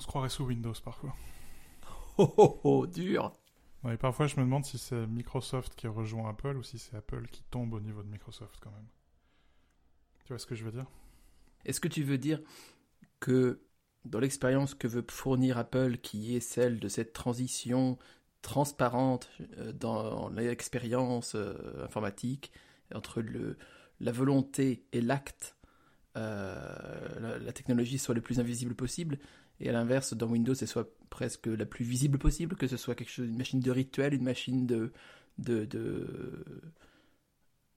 On se croirait sous Windows parfois. Oh oh oh, dur. Ouais, et parfois, je me demande si c'est Microsoft qui rejoint Apple ou si c'est Apple qui tombe au niveau de Microsoft quand même. Tu vois ce que je veux dire? Est-ce que tu veux dire que dans l'expérience que veut fournir Apple, qui est celle de cette transition transparente euh, dans l'expérience euh, informatique entre le, la volonté et l'acte, euh, la, la technologie soit le plus invisible possible, et à l'inverse, dans Windows, ce soit presque la plus visible possible, que ce soit quelque chose, une machine de rituel, une machine de, de, de,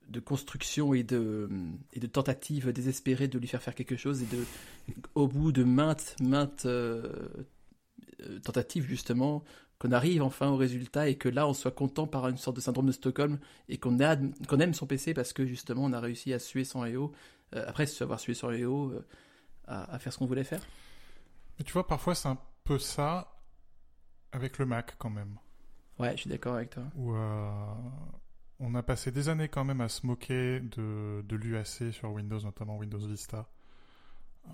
de construction et de, et de tentative désespérée de lui faire faire quelque chose, et de, au bout de maintes, maintes euh, euh, tentatives, justement, qu'on arrive enfin au résultat et que là, on soit content par une sorte de syndrome de Stockholm et qu'on qu'on aime son PC parce que justement, on a réussi à suer son EO, euh, après avoir sué son EO, euh, à, à faire ce qu'on voulait faire. Mais tu vois, parfois, c'est un peu ça avec le Mac quand même. Ouais, je suis d'accord avec toi. Où euh, on a passé des années quand même à se moquer de, de l'UAC sur Windows, notamment Windows Vista,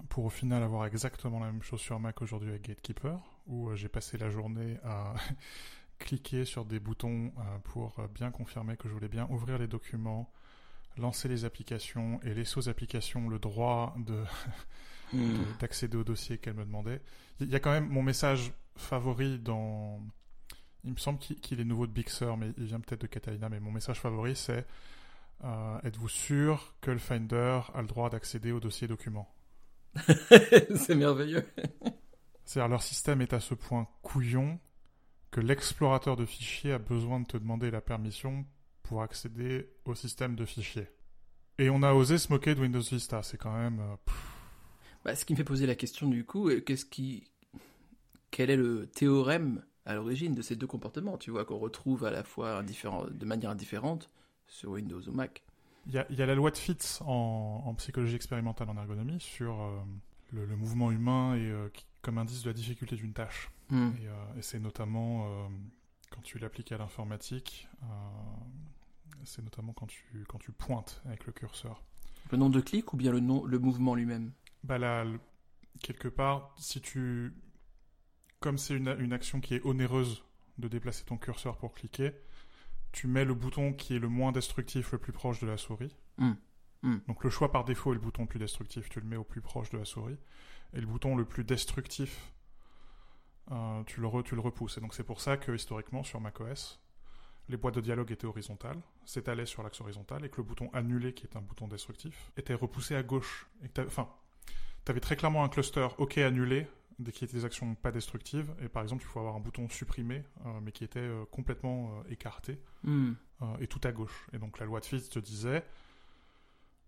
pour au final avoir exactement la même chose sur Mac aujourd'hui avec Gatekeeper, où euh, j'ai passé la journée à cliquer sur des boutons euh, pour bien confirmer que je voulais bien ouvrir les documents, lancer les applications et laisser aux applications le droit de Hmm. de- d'accéder au dossier qu'elle me demandait. Il y a quand même mon message favori dans. Il me semble qu'il est nouveau de Big Sur, mais il vient peut-être de Catalina. Mais mon message favori, c'est euh, Êtes-vous sûr que le Finder a le droit d'accéder au dossier documents c'est merveilleux. C'est-à-dire, leur système est à ce point couillon que l'explorateur de fichiers a besoin de te demander la permission pour accéder au système de fichiers. Et on a osé se moquer de Windows Vista. C'est quand même. euh, pff, Bah, ce qui me fait poser la question du coup, euh, qu'est-ce qui, quel est le théorème à l'origine de ces deux comportements Tu vois qu'on retrouve à la fois de manière indifférente sur Windows ou Mac? Il y, a, il y a la loi de Fitts en, en psychologie expérimentale en ergonomie sur euh, le, le mouvement humain et euh, qui- comme indice de la difficulté d'une tâche. Hmm. Et, euh, et c'est notamment quand tu l'appliques à l'informatique, c'est notamment quand tu, quand tu pointes avec le curseur. Le nombre de clics ou bien le, nom, le mouvement lui-même? Bah là, quelque part, si tu. Comme c'est une, une action qui est onéreuse de déplacer ton curseur pour cliquer, tu mets le bouton qui est le moins destructif le plus proche de la souris. Hmm. Hmm. Donc le choix par défaut est le bouton le plus destructif, tu le mets au plus proche de la souris. Et le bouton le plus destructif, euh, tu, le re- tu le repousses. Et donc c'est pour ça que historiquement sur macOS, les boîtes de dialogue étaient horizontales, s'étalaient sur l'axe horizontal, et que le bouton annuler, qui est un bouton destructif, était repoussé à gauche. Et enfin, tu avais très clairement un cluster OK annulé, dès qu'il y était des actions pas destructives, et par exemple tu pouvais avoir un bouton supprimé, euh, mais qui était euh, complètement euh, écarté Hmm. et tout à gauche. Et donc la loi de Fitts te disait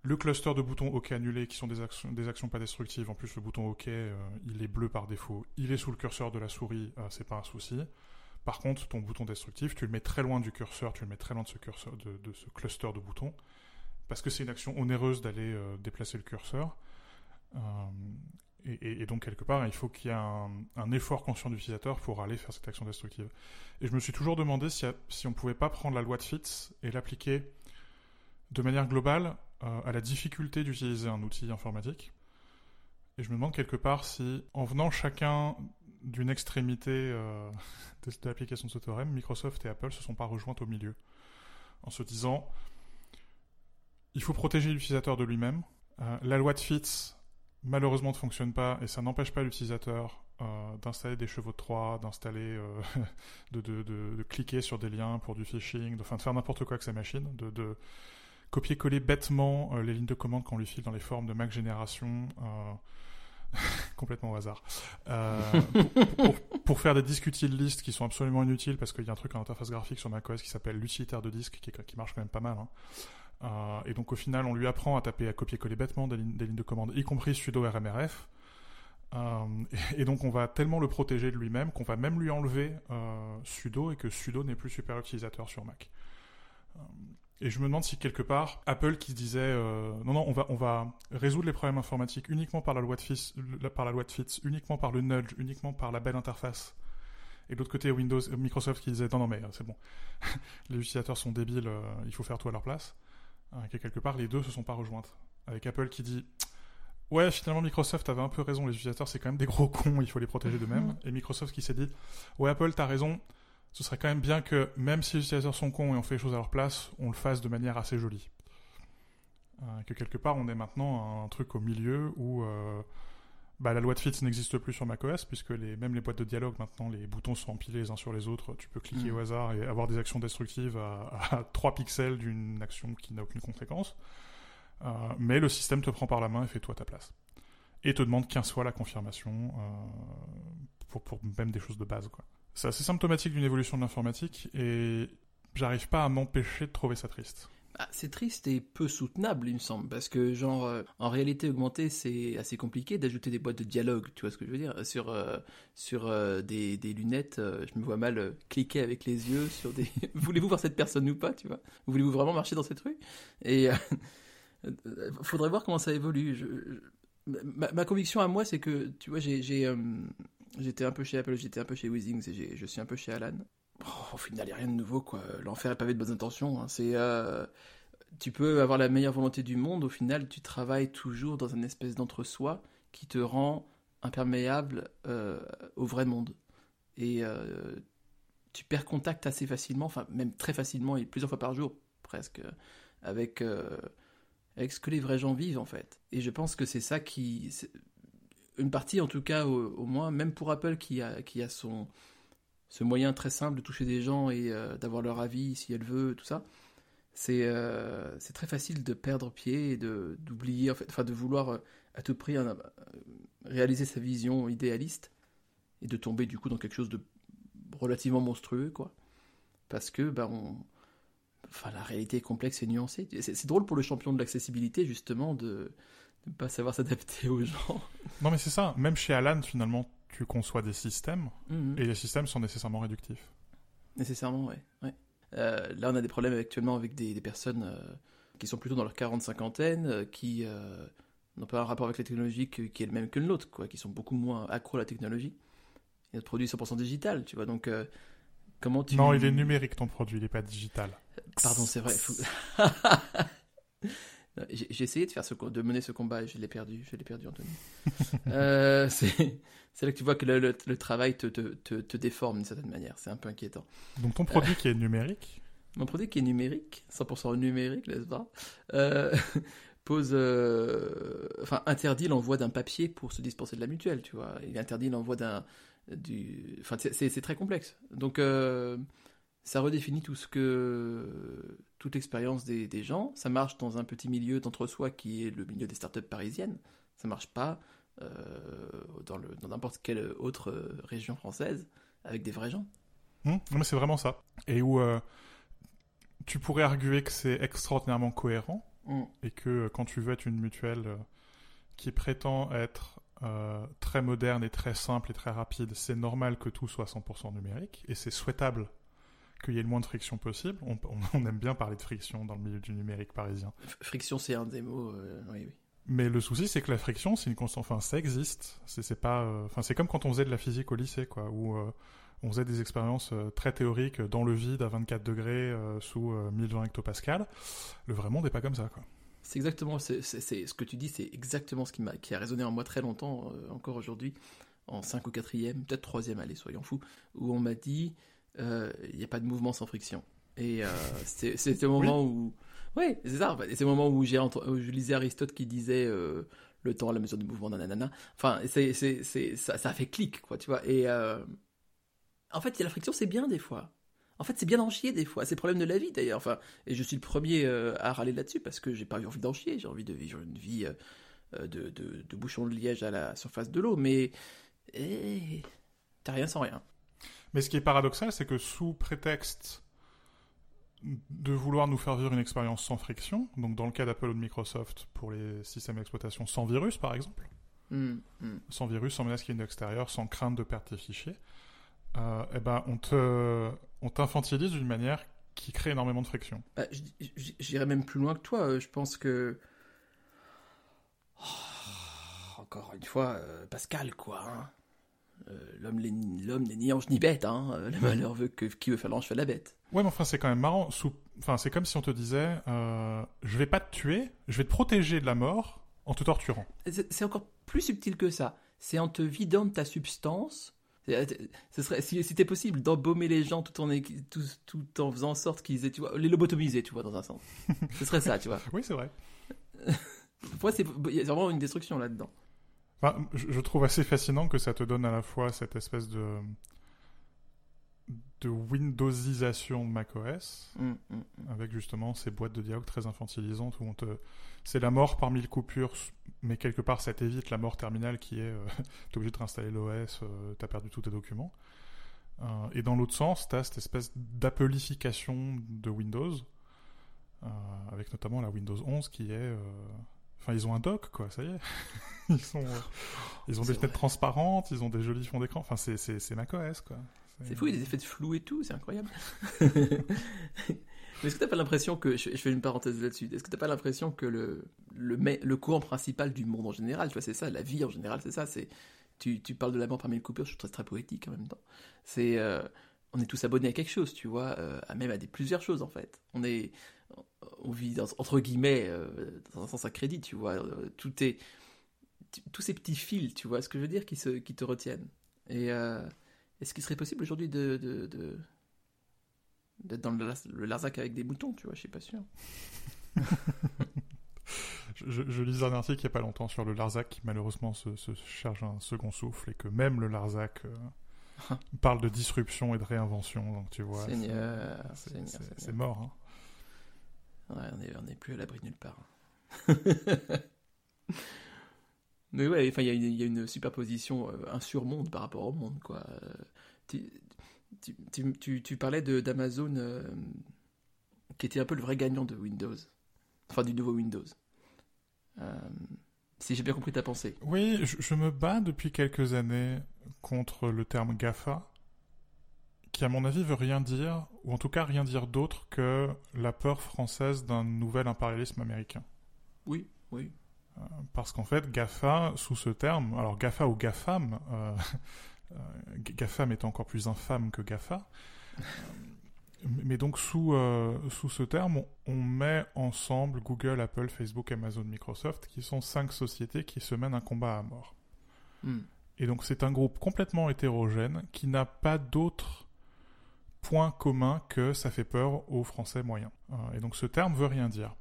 le cluster de boutons OK annulés qui sont des actions, des actions pas destructives. En plus, le bouton OK, il est bleu par défaut. Il est sous le curseur de la souris, c'est pas un souci. Par contre, ton bouton destructif, tu le mets très loin du curseur, tu le mets très loin de ce curseur, de, de ce cluster de boutons, parce que c'est une action onéreuse d'aller déplacer le curseur. Euh, et, donc quelque part, il faut qu'il y ait un, effort conscient de l'utilisateur pour aller faire cette action destructive. Et je me suis toujours demandé si, si on pouvait pas prendre la loi de Fitts et l'appliquer de manière globale euh, à la difficulté d'utiliser un outil informatique. Et je me demande quelque part si, en venant chacun d'une extrémité euh, de, l'application de ce théorème, Microsoft et Apple se sont pas rejointes au milieu, en se disant il faut protéger l'utilisateur de lui-même. La loi de Fitts, malheureusement, ne fonctionne pas et ça n'empêche pas l'utilisateur euh, d'installer des chevaux de Troie, d'installer, euh, de, cliquer sur des liens pour du phishing, de, enfin, de faire n'importe quoi avec sa machine, de, copier-coller bêtement euh, les lignes de commande qu'on lui file dans les formes de Mac Génération, complètement au hasard, pour, faire des disques utiles listes qui sont absolument inutiles parce qu'il y a un truc en interface graphique sur macOS qui s'appelle l'utilitaire de disque qui marche quand même pas mal. hein. Euh, et donc au final, on lui apprend à taper, à copier-coller bêtement des lignes, de commande, y compris sudo RMRF. Euh, et, donc on va tellement le protéger de lui-même qu'on va même lui enlever euh, sudo et que sudo n'est plus super utilisateur sur Mac. Et je me demande si quelque part Apple qui disait euh, non non on va on va résoudre les problèmes informatiques uniquement par la loi de la- par la loi de Fitts, uniquement par le nudge, uniquement par la belle interface. Et de l'autre côté Windows, Microsoft qui disait non non mais c'est bon, les utilisateurs sont débiles, il faut faire tout à leur place. Euh, que quelque part les deux se sont pas rejointes. Avec Apple qui dit Ouais, finalement, Microsoft avait un peu raison. Les utilisateurs, c'est quand même des gros cons, il faut les protéger d'eux-mêmes. Et Microsoft qui s'est dit Ouais, Apple, t'as raison, ce serait quand même bien que, même si les utilisateurs sont cons et on fait les choses à leur place, on le fasse de manière assez jolie. Euh, que quelque part, on est maintenant un truc au milieu où euh, bah, la loi de fit n'existe plus sur macOS, puisque les, même les boîtes de dialogue, maintenant, les boutons sont empilés les uns sur les autres. Tu peux cliquer Mm. au hasard et avoir des actions destructives à, à 3 pixels d'une action qui n'a aucune conséquence. Euh, mais le système te prend par la main et fait toi ta place. Et te demande 15 fois la confirmation euh, pour, pour même des choses de base. quoi. C'est assez symptomatique d'une évolution de l'informatique et j'arrive pas à m'empêcher de trouver ça triste. Ah, c'est triste et peu soutenable, il me semble, parce que, genre, euh, en réalité augmentée, c'est assez compliqué d'ajouter des boîtes de dialogue, tu vois ce que je veux dire Sur, euh, sur euh, des, des lunettes, je me vois mal cliquer avec les yeux sur des. Voulez-vous voir cette personne ou pas, tu vois? Voulez-vous vraiment marcher dans cette rue Et. faudrait voir comment ça évolue. Ma, conviction à moi, c'est que, tu vois, j'ai. J'étais un peu chez Apple, j'étais un peu chez Withings et je suis un peu chez Alan. Oh, au final, il n'y a rien de nouveau, quoi. L'enfer est pavé de bonnes intentions. hein. C'est, euh, tu peux avoir la meilleure volonté du monde, au final, tu travailles toujours dans une espèce d'entre-soi qui te rend imperméable euh, au vrai monde. Et euh, tu perds contact assez facilement, enfin, même très facilement, et plusieurs fois par jour, presque, avec, avec ce que les vrais gens vivent, en fait. Et je pense que c'est ça qui. Une partie, en tout cas, au, au moins, même pour Apple qui a, qui a son ce moyen très simple de toucher des gens et euh, d'avoir leur avis si elle veut, tout ça, c'est euh, très facile de perdre pied et d'oublier, fait, enfin de vouloir euh, à tout prix réaliser sa vision idéaliste et de tomber du coup dans quelque chose de relativement monstrueux, quoi. Parce que, bah, on... enfin, la réalité est complexe et nuancée. C'est drôle pour le champion de l'accessibilité, justement, de ne pas savoir s'adapter aux gens. Non mais c'est ça, même chez Alan finalement tu conçois des systèmes Mhm. et les systèmes sont nécessairement réductifs. Nécessairement, ouais. Euh, là, on a des problèmes actuellement avec des, des personnes euh, qui sont plutôt dans leur 40-50aine, euh, qui euh, n'ont pas un rapport avec la technologie que- qui est le même que le nôtre, quoi, qui sont beaucoup moins accros à la technologie. Et notre produit est 100% digital, tu vois, donc comment tu... Non, il est numérique ton produit, il est pas digital. Pardon, c'est vrai. faut- J'ai j'ai essayé de, faire ce, de mener ce combat et je l'ai perdu, je l'ai perdu, Anthony. Euh, c'est là que tu vois que le, le- le travail te, te, te, te déforme d'une certaine manière, c'est un peu inquiétant. Donc ton produit qui est numérique, Mon produit qui est numérique, 100% numérique, n'est-ce pas? Euh, Pose, euh, enfin interdit l'envoi d'un papier pour se dispenser de la mutuelle, tu vois. Il interdit l'envoi d'un, du, enfin c'est- très complexe. Donc euh, ça redéfinit tout ce que, toute l'expérience des, des gens. Ça marche dans un petit milieu d'entre-soi qui est le milieu des startups parisiennes. Ça marche pas euh, dans n'importe quelle autre euh, région française avec des vrais gens. Hmm non mais c'est vraiment ça. Et où euh, tu pourrais arguer que c'est extraordinairement cohérent Mm. et que quand tu veux être une mutuelle euh, qui prétend être très moderne et très simple et très rapide, c'est normal que tout soit 100% numérique et c'est souhaitable qu'il y ait le moins de friction possible. On, aime bien parler de friction dans le milieu du numérique parisien. Friction, c'est un des mots. euh, oui, oui. Mais le souci, c'est que la friction, c'est une constante. Enfin, ça existe. C'est pas. euh, Enfin, c'est comme quand on faisait de la physique au lycée, quoi, où euh, on faisait des expériences très théoriques dans le vide à 24 degrés sous euh, 1020 hectopascal. Le vrai monde n'est pas comme ça, quoi. C'est exactement, c'est, ce que tu dis, c'est exactement ce qui, m'a, qui a résonné en moi très longtemps, encore aujourd'hui, en 5 ou 4e, peut-être 3e, allez, soyons fous, où on m'a dit, euh, il n'y a pas de mouvement sans friction. Et euh, c'était au moment où... Oui, c'est ça, en fait. Et c'est au moment où, j'ai je lisais Aristote qui disait euh, le temps à la mesure du mouvement, nanana. Enfin, c'est, c'est, c'est, ça, ça a fait clic, quoi, tu vois. Et euh, en fait, la friction, c'est bien des fois. En fait, c'est bien d'en chier des fois. C'est le problème de la vie d'ailleurs. Enfin, et je suis le premier euh, à râler là-dessus parce que j'ai pas eu envie d'en chier. J'ai envie de vivre une vie euh, euh, de, de, de bouchon de liège à la surface de l'eau. Mais t'as rien sans rien. Mais ce qui est paradoxal, c'est que sous prétexte de vouloir nous faire vivre une expérience sans friction, donc dans le cas d'Apple ou de Microsoft pour les systèmes d'exploitation sans virus, par exemple, Hum, hum. sans virus, sans menace qui vienne de l'extérieur, sans crainte de perdre tes fichiers, euh, eh ben, on te, on t'infantilise d'une manière qui crée énormément de friction. Bah, J'irais même plus loin que toi. Euh, Je pense que. Oh, encore une fois, euh, Pascal, quoi. hein. Euh, L'homme n'est- ni ange ni bête. Hein. Euh, Le malheur veut que qui veut faire l'ange fait la bête. Ouais, mais enfin, c'est quand même marrant. Sous... Enfin, c'est comme si on te disait, euh, je vais pas te tuer, je vais te protéger de la mort, En te torturant. C'est encore plus subtil que ça. C'est en te vidant de ta substance. Euh, ce serait, si c'était possible, d'embaumer les gens tout en, tout, tout en faisant en sorte qu'ils aient, tu vois, les lobotomiser, tu vois, dans un sens. Ce serait ça, tu vois. oui, c'est vrai. Pour moi, a vraiment une destruction là-dedans. Enfin, je, trouve assez fascinant que ça te donne à la fois cette espèce de de Windowsisation de macOS, mm, mm, mm. avec justement ces boîtes de dialogue très infantilisantes où on te... c'est la mort par mille coupures, mais quelque part ça t'évite la mort terminale qui est euh, t'es obligé de réinstaller l'OS, euh, t'as perdu tous tes documents. Euh, et dans l'autre sens, t'as cette espèce d'appelification de Windows, avec notamment la Windows 11 qui est Enfin, ils ont un dock, quoi, ça y est. ils, sont, ils ont des fenêtres transparentes, ils ont des jolis fonds d'écran. Enfin, c'est macOS, quoi. C'est fou, il y a des effets de flou et tout, c'est incroyable. Mais est-ce que t'as pas l'impression que, je, fais une parenthèse là-dessus, est-ce que t'as pas l'impression que le, le, le courant principal du monde en général, tu vois, c'est ça, la vie en général, c'est ça, c'est, tu, tu parles de la mort parmi les coupures, je trouve ça très poétique en même temps. C'est, euh, on est tous abonnés à quelque chose, tu vois, euh, à même à des plusieurs choses en fait. On est, on vit entre guillemets euh, dans un sens à crédit, tu vois. tout est, tous ces petits fils, tu vois, ce que je veux dire, qui se, qui te retiennent. Et est-ce qu'il serait possible aujourd'hui de, de, d'être dans le, Larzac avec des moutons, tu vois, je suis pas sûr. je, lisais un article il n'y a pas longtemps sur le Larzac qui malheureusement se, se cherche un second souffle et que même le Larzac euh, parle de disruption et de réinvention, donc tu vois. Seigneur, c'est mort. Hein. On n'est plus à l'abri nulle part. Mais ouais, enfin, il y, a une superposition, euh, un surmonde par rapport au monde, quoi. Tu, tu, tu, parlais d'Amazon euh, qui était un peu le vrai gagnant de Windows, enfin du nouveau Windows. Euh, si j'ai bien compris ta pensée. Oui, je, me bats depuis quelques années contre le terme GAFA, qui à mon avis veut rien dire, ou en tout cas rien dire d'autre que la peur française d'un nouvel impérialisme américain. Oui, oui. Euh, parce qu'en fait, GAFA, sous ce terme, alors GAFA ou GAFAM, euh, euh, GAFAM est encore plus infâme que GAFA, mais donc sous, sous ce terme, on, met ensemble Google, Apple, Facebook, Amazon, Microsoft, qui sont cinq sociétés qui se mènent un combat à mort. Hmm. Et donc c'est un groupe complètement hétérogène qui n'a pas d'autre point commun que ça fait peur aux Français moyens. et donc ce terme veut rien dire.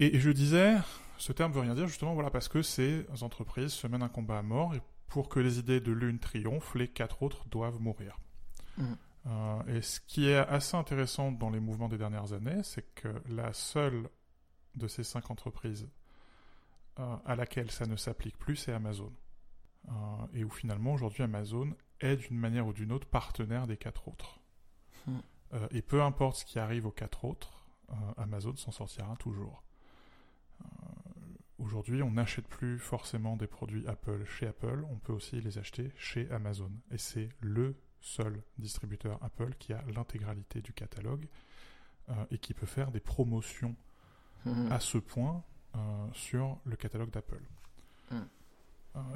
Et, je disais, ce terme veut rien dire justement voilà parce que ces entreprises se mènent un combat à mort et pour que les idées de l'une triomphent, les quatre autres doivent mourir. Mmh. Euh, et ce qui est assez intéressant dans les mouvements des dernières années, c'est que la seule de ces cinq entreprises euh, à laquelle ça ne s'applique plus, c'est Amazon. Euh, et où finalement aujourd'hui Amazon est d'une manière ou d'une autre partenaire des quatre autres. Mmh. et peu importe ce qui arrive aux quatre autres, Amazon s'en sortira toujours. Aujourd'hui, on n'achète plus forcément des produits Apple chez Apple, on peut aussi les acheter chez Amazon. Et c'est le seul distributeur Apple qui a l'intégralité du catalogue euh, et qui peut faire des promotions mhm. à ce point euh, sur le catalogue d'Apple. Euh,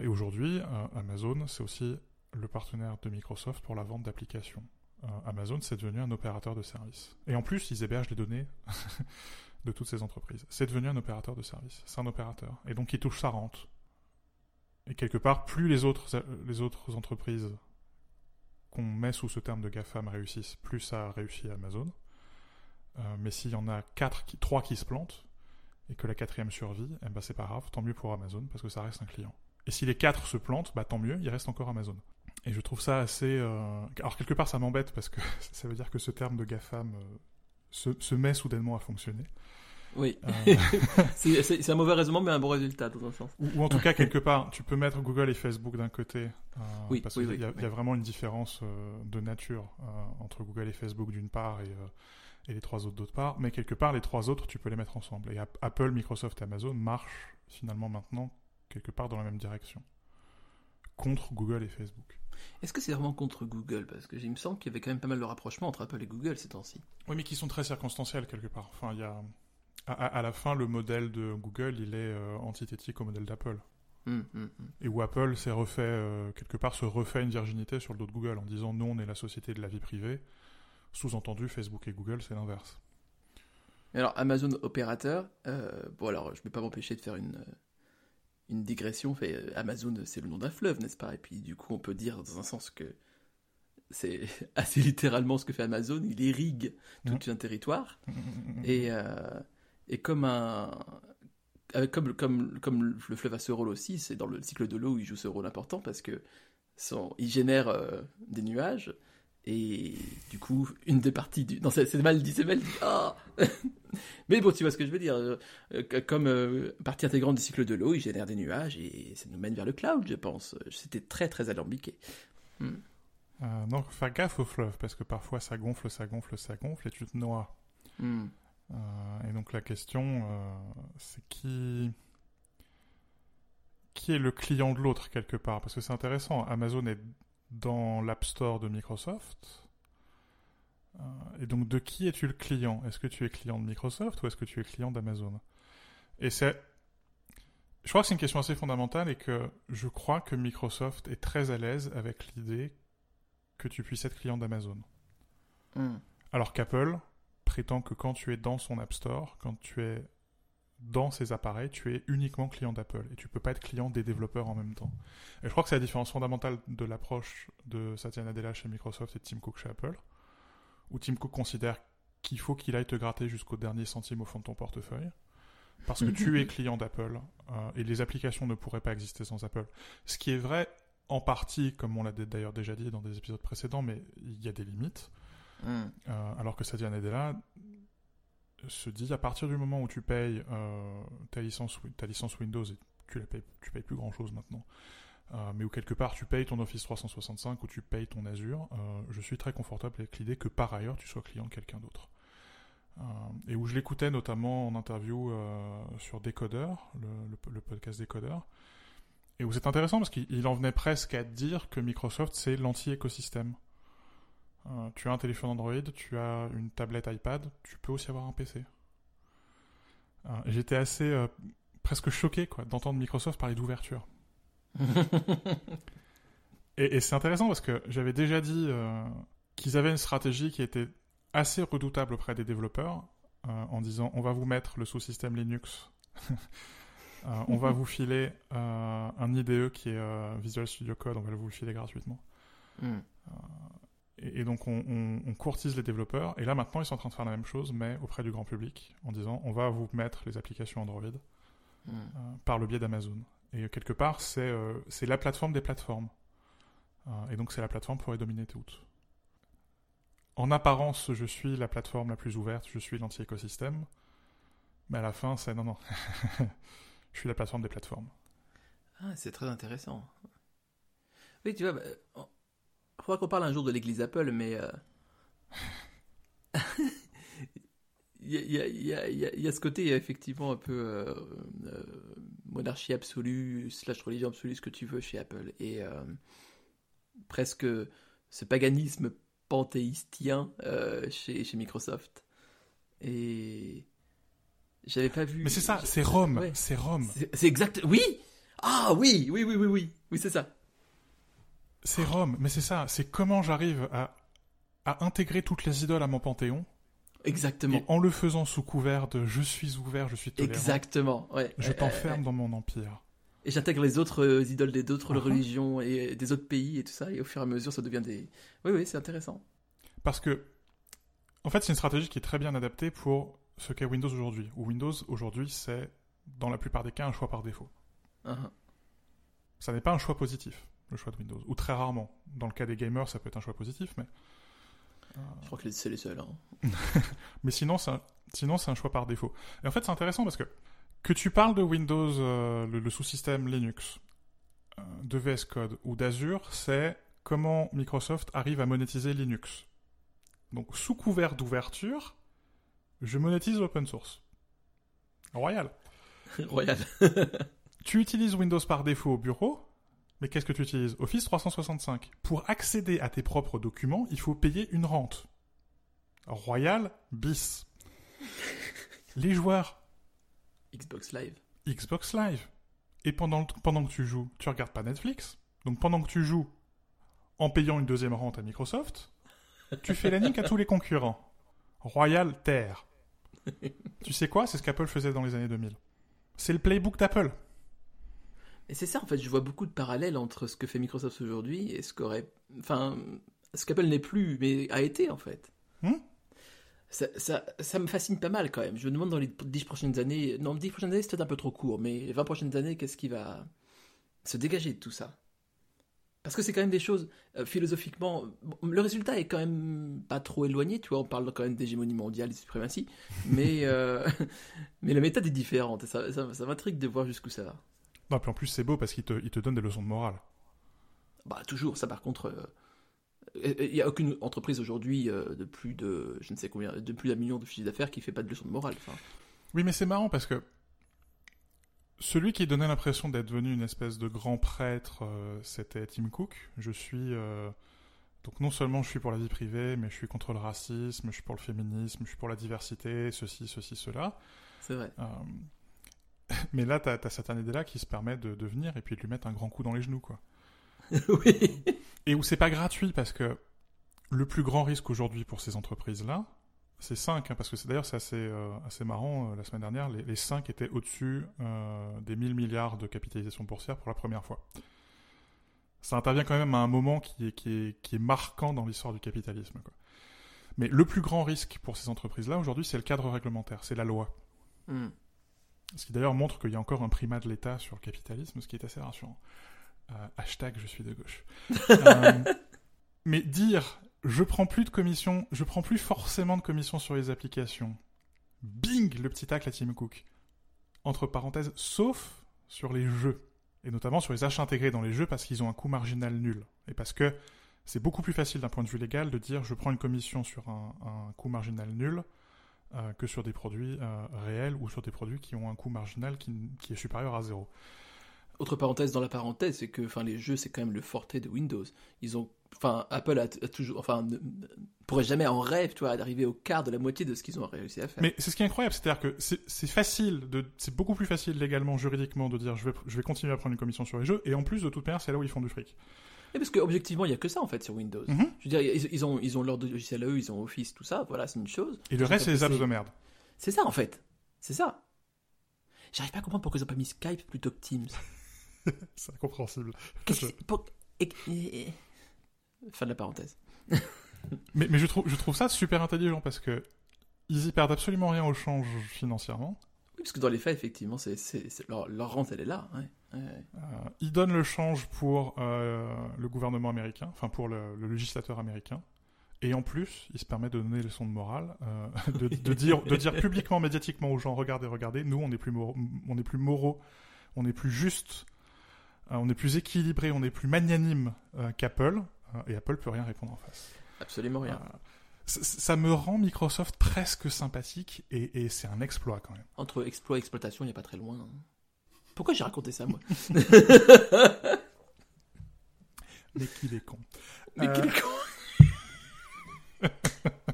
et aujourd'hui, Amazon, c'est aussi le partenaire de Microsoft pour la vente d'applications. Amazon, c'est devenu un opérateur de service. Et en plus, ils hébergent les données de toutes ces entreprises. C'est devenu un opérateur de service. C'est un opérateur. Et donc il touche sa rente. Et quelque part, plus les autres, les autres entreprises qu'on met sous ce terme de GAFAM réussissent, plus ça a réussi à Amazon. Euh, mais s'il y en a quatre trois qui se plantent, et que la quatrième survit, eh ben c'est pas grave, tant mieux pour Amazon, parce que ça reste un client. Et si les quatre se plantent, bah tant mieux, il reste encore Amazon. Et je trouve ça assez... Euh, alors quelque part ça m'embête, parce que ça veut dire que ce terme de GAFAM euh, se, se, met soudainement à fonctionner. Oui. Euh. c'est un mauvais raisonnement, mais un bon résultat, dans un sens. Ou, en tout cas, quelque part, tu peux mettre Google et Facebook d'un côté. Oui, parce qu'il y, a vraiment une différence de nature entre Google et Facebook d'une part et, et, les trois autres d'autre part. Mais quelque part, les trois autres, tu peux les mettre ensemble. Et Apple, Microsoft et Amazon marchent finalement maintenant quelque part dans la même direction. Contre Google et Facebook. Est-ce que c'est vraiment contre Google? Parce que il me semble qu'il y avait quand même pas mal de rapprochements entre Apple et Google ces temps-ci. Oui, mais qui sont très circonstanciels quelque part. Enfin, il y a à, la fin, le modèle de Google, il est euh, antithétique au modèle d'Apple. Hum, hum, hum. Et où Apple s'est refait, euh, quelque part, se refait une virginité sur le dos de Google en disant nous, on est la société de la vie privée. Sous-entendu, Facebook et Google, c'est l'inverse. Alors, Amazon opérateur, euh, bon, alors, je ne vais pas m'empêcher de faire une, une digression. Fait, euh, Amazon, c'est le nom d'un fleuve, n'est-ce pas? Et puis, du coup, on peut dire dans un sens que c'est assez littéralement ce que fait Amazon. Il irrigue tout Mhm. un territoire. Mm, Et, euh, et comme un. Comme, comme, comme le fleuve a ce rôle aussi, c'est dans le cycle de l'eau où il joue ce rôle important parce que son, il génère euh, des nuages et du coup une des parties du non c'est mal dit c'est mal dit ah mais bon tu vois ce que je veux dire euh, euh, comme euh, partie intégrante du cycle de l'eau il génère des nuages et ça nous mène vers le cloud je pense c'était très très alambiqué Euh, non, faut faire gaffe au fleuve parce que parfois ça gonfle, ça gonfle, ça gonfle et tu te noies. Hmm. Euh, et donc la question, euh, c'est qui qui est le client de l'autre quelque part? Parce que c'est intéressant. Amazon est dans l'App Store de Microsoft. Euh, et donc de qui es-tu le client? Est-ce que tu es client de Microsoft ou est-ce que tu es client d'Amazon? Et c'est, je crois que c'est une question assez fondamentale et que je crois que Microsoft est très à l'aise avec l'idée que tu puisses être client d'Amazon. Hmm. Alors qu'Apple prétend que quand tu es dans son App Store, quand tu es dans ses appareils, tu es uniquement client d'Apple et tu peux pas être client des développeurs en même temps. Et je crois que c'est la différence fondamentale de l'approche de Satya Nadella chez Microsoft et de Tim Cook chez Apple, où Tim Cook considère qu'il faut qu'il aille te gratter jusqu'au dernier centime au fond de ton portefeuille, parce que tu es client d'Apple euh, et les applications ne pourraient pas exister sans Apple. Ce qui est vrai en partie, comme on l'a d'ailleurs déjà dit dans des épisodes précédents, mais il y a des limites. Hmm. Euh, alors que Satya Nadella se dit à partir du moment où tu payes euh, ta, licence, Windows et tu la payes, plus grand chose maintenant, euh, mais où quelque part tu payes ton Office 365 ou tu payes ton Azure, euh, je suis très confortable avec l'idée que par ailleurs tu sois client de quelqu'un d'autre. Et où je l'écoutais notamment en interview sur Décodeur, le, podcast Décodeur, et où c'est intéressant parce qu'il il en venait presque à dire que Microsoft c'est l'anti-écosystème. Euh, tu as un téléphone Android, tu as une tablette iPad, tu peux aussi avoir un PC. Euh, J'étais assez euh, presque choqué quoi d'entendre Microsoft parler d'ouverture. Et, et c'est intéressant parce que j'avais déjà dit qu'ils avaient une stratégie qui était assez redoutable auprès des développeurs en disant on va vous mettre le sous-système Linux, on va vous filer un IDE qui est Visual Studio Code, on va vous le filer gratuitement. Hmm. Et, et donc on, on- on courtise les développeurs. Et là maintenant ils sont en train de faire la même chose, mais auprès du grand public, en disant on va vous mettre les applications Android Hmm. euh, par le biais d'Amazon. Et quelque part c'est euh, c'est la plateforme des plateformes. Euh, et donc c'est la plateforme pour les dominer toutes. En apparence, je suis la plateforme la plus ouverte, je suis l'anti-écosystème. Mais à la fin, c'est non, non. je suis la plateforme des plateformes. Ah, c'est très intéressant. Oui, tu vois, bah, faudra qu'on parle un jour de l'église Apple, mais euh, il y, a, il y a- il y a- il y a- ce côté effectivement un peu euh, euh, monarchie absolue, slash religion absolue, ce que tu veux chez Apple, et euh, presque ce paganisme panthéistien euh, chez, chez Microsoft. Et j'avais pas vu. Mais c'est ça, c'est Rome, Ouais. c'est Rome, c'est exact. Oui. Ah oui, oui, oui, oui, oui, oui, c'est ça. C'est Rome. Mais c'est ça, c'est comment j'arrive à, à intégrer toutes les idoles à mon panthéon Exactement. et en le faisant sous couvert de je suis ouvert, je suis tolérant. Exactement. Ouais. Je Ouais, t'enferme ouais, ouais. dans mon empire. Et j'intègre les autres euh, idoles des d'autres Mhm. religions et des autres pays et tout ça. Et au fur et à mesure, ça devient des. Oui, oui, c'est intéressant. Parce que, en fait, c'est une stratégie qui est très bien adaptée pour ce qu'est Windows aujourd'hui. Où Windows aujourd'hui, c'est dans la plupart des cas un choix par défaut. Uhum. Ça n'est pas un choix positif, le choix de Windows. Ou très rarement. Dans le cas des gamers, ça peut être un choix positif, mais. Je crois que c'est les seuls. hein. Mais sinon, c'est un, sinon, c'est un choix par défaut. Et en fait, c'est intéressant parce que que tu parles de Windows, euh, le, le sous-système Linux, euh, de VS Code ou d'Azure, c'est comment Microsoft arrive à monétiser Linux. Donc, sous couvert d'ouverture, je monétise l'open source. Royal. Royal. Tu utilises Windows par défaut au bureau, mais qu'est-ce que tu utilises? Office 365. Pour accéder à tes propres documents, il faut payer une rente. Royal bis. Les joueurs Xbox Live. Xbox Live. Et pendant, pendant que tu joues, tu regardes pas Netflix. Donc pendant que tu joues en payant une deuxième rente à Microsoft, tu fais la nique à tous les concurrents. Royal Terre. tu sais quoi? C'est ce qu'Apple faisait dans les années 2000. C'est le playbook d'Apple. Et c'est ça, en fait, je vois beaucoup de parallèles entre ce que fait Microsoft aujourd'hui et ce qu'aurait. Enfin, ce qu'Apple n'est plus, mais a été, en fait. Hmm ça, ça, ça, me fascine pas mal quand même. Je me demande dans les 10 prochaines années. Non, 10 prochaines années, c'est peut-être un peu trop court, mais les 20 prochaines années, qu'est-ce qui va se dégager de tout ça? Parce que c'est quand même des choses, euh, philosophiquement. le résultat est quand même pas trop éloigné, tu vois. On parle quand même d'hégémonie mondiale, de suprématie. mais, euh, mais la méthode est différente. Ça, ça, ça m'intrigue de voir jusqu'où ça va. Non, puis en plus, c'est beau parce qu'il te, il te donne des leçons de morale. Bah, toujours. Ça, par contre. Euh, il n'y a aucune entreprise aujourd'hui euh, de plus de, je ne sais combien, de plus d'un million de chiffre d'affaires qui fait pas de leçon de morale. Oui, mais c'est marrant parce que celui qui donnait l'impression d'être devenu une espèce de grand prêtre, euh, c'était Tim Cook. Je suis donc non seulement je suis pour la vie privée, mais je suis contre le racisme, je suis pour le féminisme, je suis pour la diversité, ceci, ceci, cela. C'est vrai. Mais là, t'as as cette année-là qui se permet de, de, venir et puis de lui mettre un grand coup dans les genoux, quoi. oui. Et où c'est pas gratuit parce que le plus grand risque aujourd'hui pour ces entreprises-là, c'est 5, hein, parce que c'est d'ailleurs c'est assez, euh, assez marrant, euh, la semaine dernière, les, les 5 étaient au-dessus euh, des 1000 milliards de capitalisation boursière pour la première fois. Ça intervient quand même à un moment qui est, qui est, qui est marquant dans l'histoire du capitalisme. Quoi. Mais le plus grand risque pour ces entreprises-là aujourd'hui, c'est le cadre réglementaire, c'est la loi. Mm. Ce qui d'ailleurs montre qu'il y a encore un primat de l'État sur le capitalisme, ce qui est assez rassurant. Euh, hashtag je suis de gauche. euh, mais dire je prends plus de commission, je prends plus forcément de commission sur les applications. Bing, le petit tacle à Tim Cook. Entre parenthèses, sauf sur les jeux. Et notamment sur les achats intégrés dans les jeux parce qu'ils ont un coût marginal nul. Et parce que c'est beaucoup plus facile d'un point de vue légal de dire je prends une commission sur un, un coût marginal nul euh, que sur des produits euh, réels ou sur des produits qui ont un coût marginal qui, qui est supérieur à zéro. Autre parenthèse dans la parenthèse, c'est que enfin, les jeux, c'est quand même le forté de Windows. Ils ont, enfin, Apple a, a toujours, enfin, ne, pourrait jamais en rêve, tu vois, d'arriver au quart de la moitié de ce qu'ils ont réussi à faire. Mais c'est ce qui est incroyable, c'est-à-dire que c'est facile, de, c'est beaucoup plus facile légalement, juridiquement, de dire je vais, je vais continuer à prendre une commission sur les jeux, et en plus, de toute manière, c'est là où ils font du fric. Et parce qu'objectivement, il n'y a que ça en fait sur Windows. Mm -hmm. Je veux dire, ils, ils ont, ils ont leur logiciel à eux, ils ont Office, tout ça, voilà, c'est une chose. Et le reste, c'est les apps de merde. C'est ça en fait. C'est ça. J'arrive pas à comprendre pourquoi ils ont pas mis Skype plutôt que Teams. c'est incompréhensible. Je... Pour... Et... Et... Fin de la parenthèse. mais, mais je, trouve, je trouve ça super intelligent parce que ils y perdent absolument rien au change financièrement. Oui, parce que dans les faits, effectivement, c'est, leur, leur, rente, elle est là. Ouais. Ouais. Euh, ils donnent le change pour euh, le gouvernement américain, enfin pour le, le, législateur américain. Et en plus, il se permet de donner les leçons de morale, euh, de, de, dire, de dire publiquement, médiatiquement aux gens, regardez, regardez, nous, on est plus, moraux, on est plus moraux, on est plus juste, on est plus équilibré, on est plus magnanime qu'Apple, et Apple peut rien répondre en face. Absolument rien. ça me rend Microsoft presque sympathique, et, et c'est un exploit quand même. Entre exploit et exploitation, il n'y a pas très loin. Hein. Pourquoi j'ai raconté ça, moi Mais qu'il est con. Mais qu'il euh, est con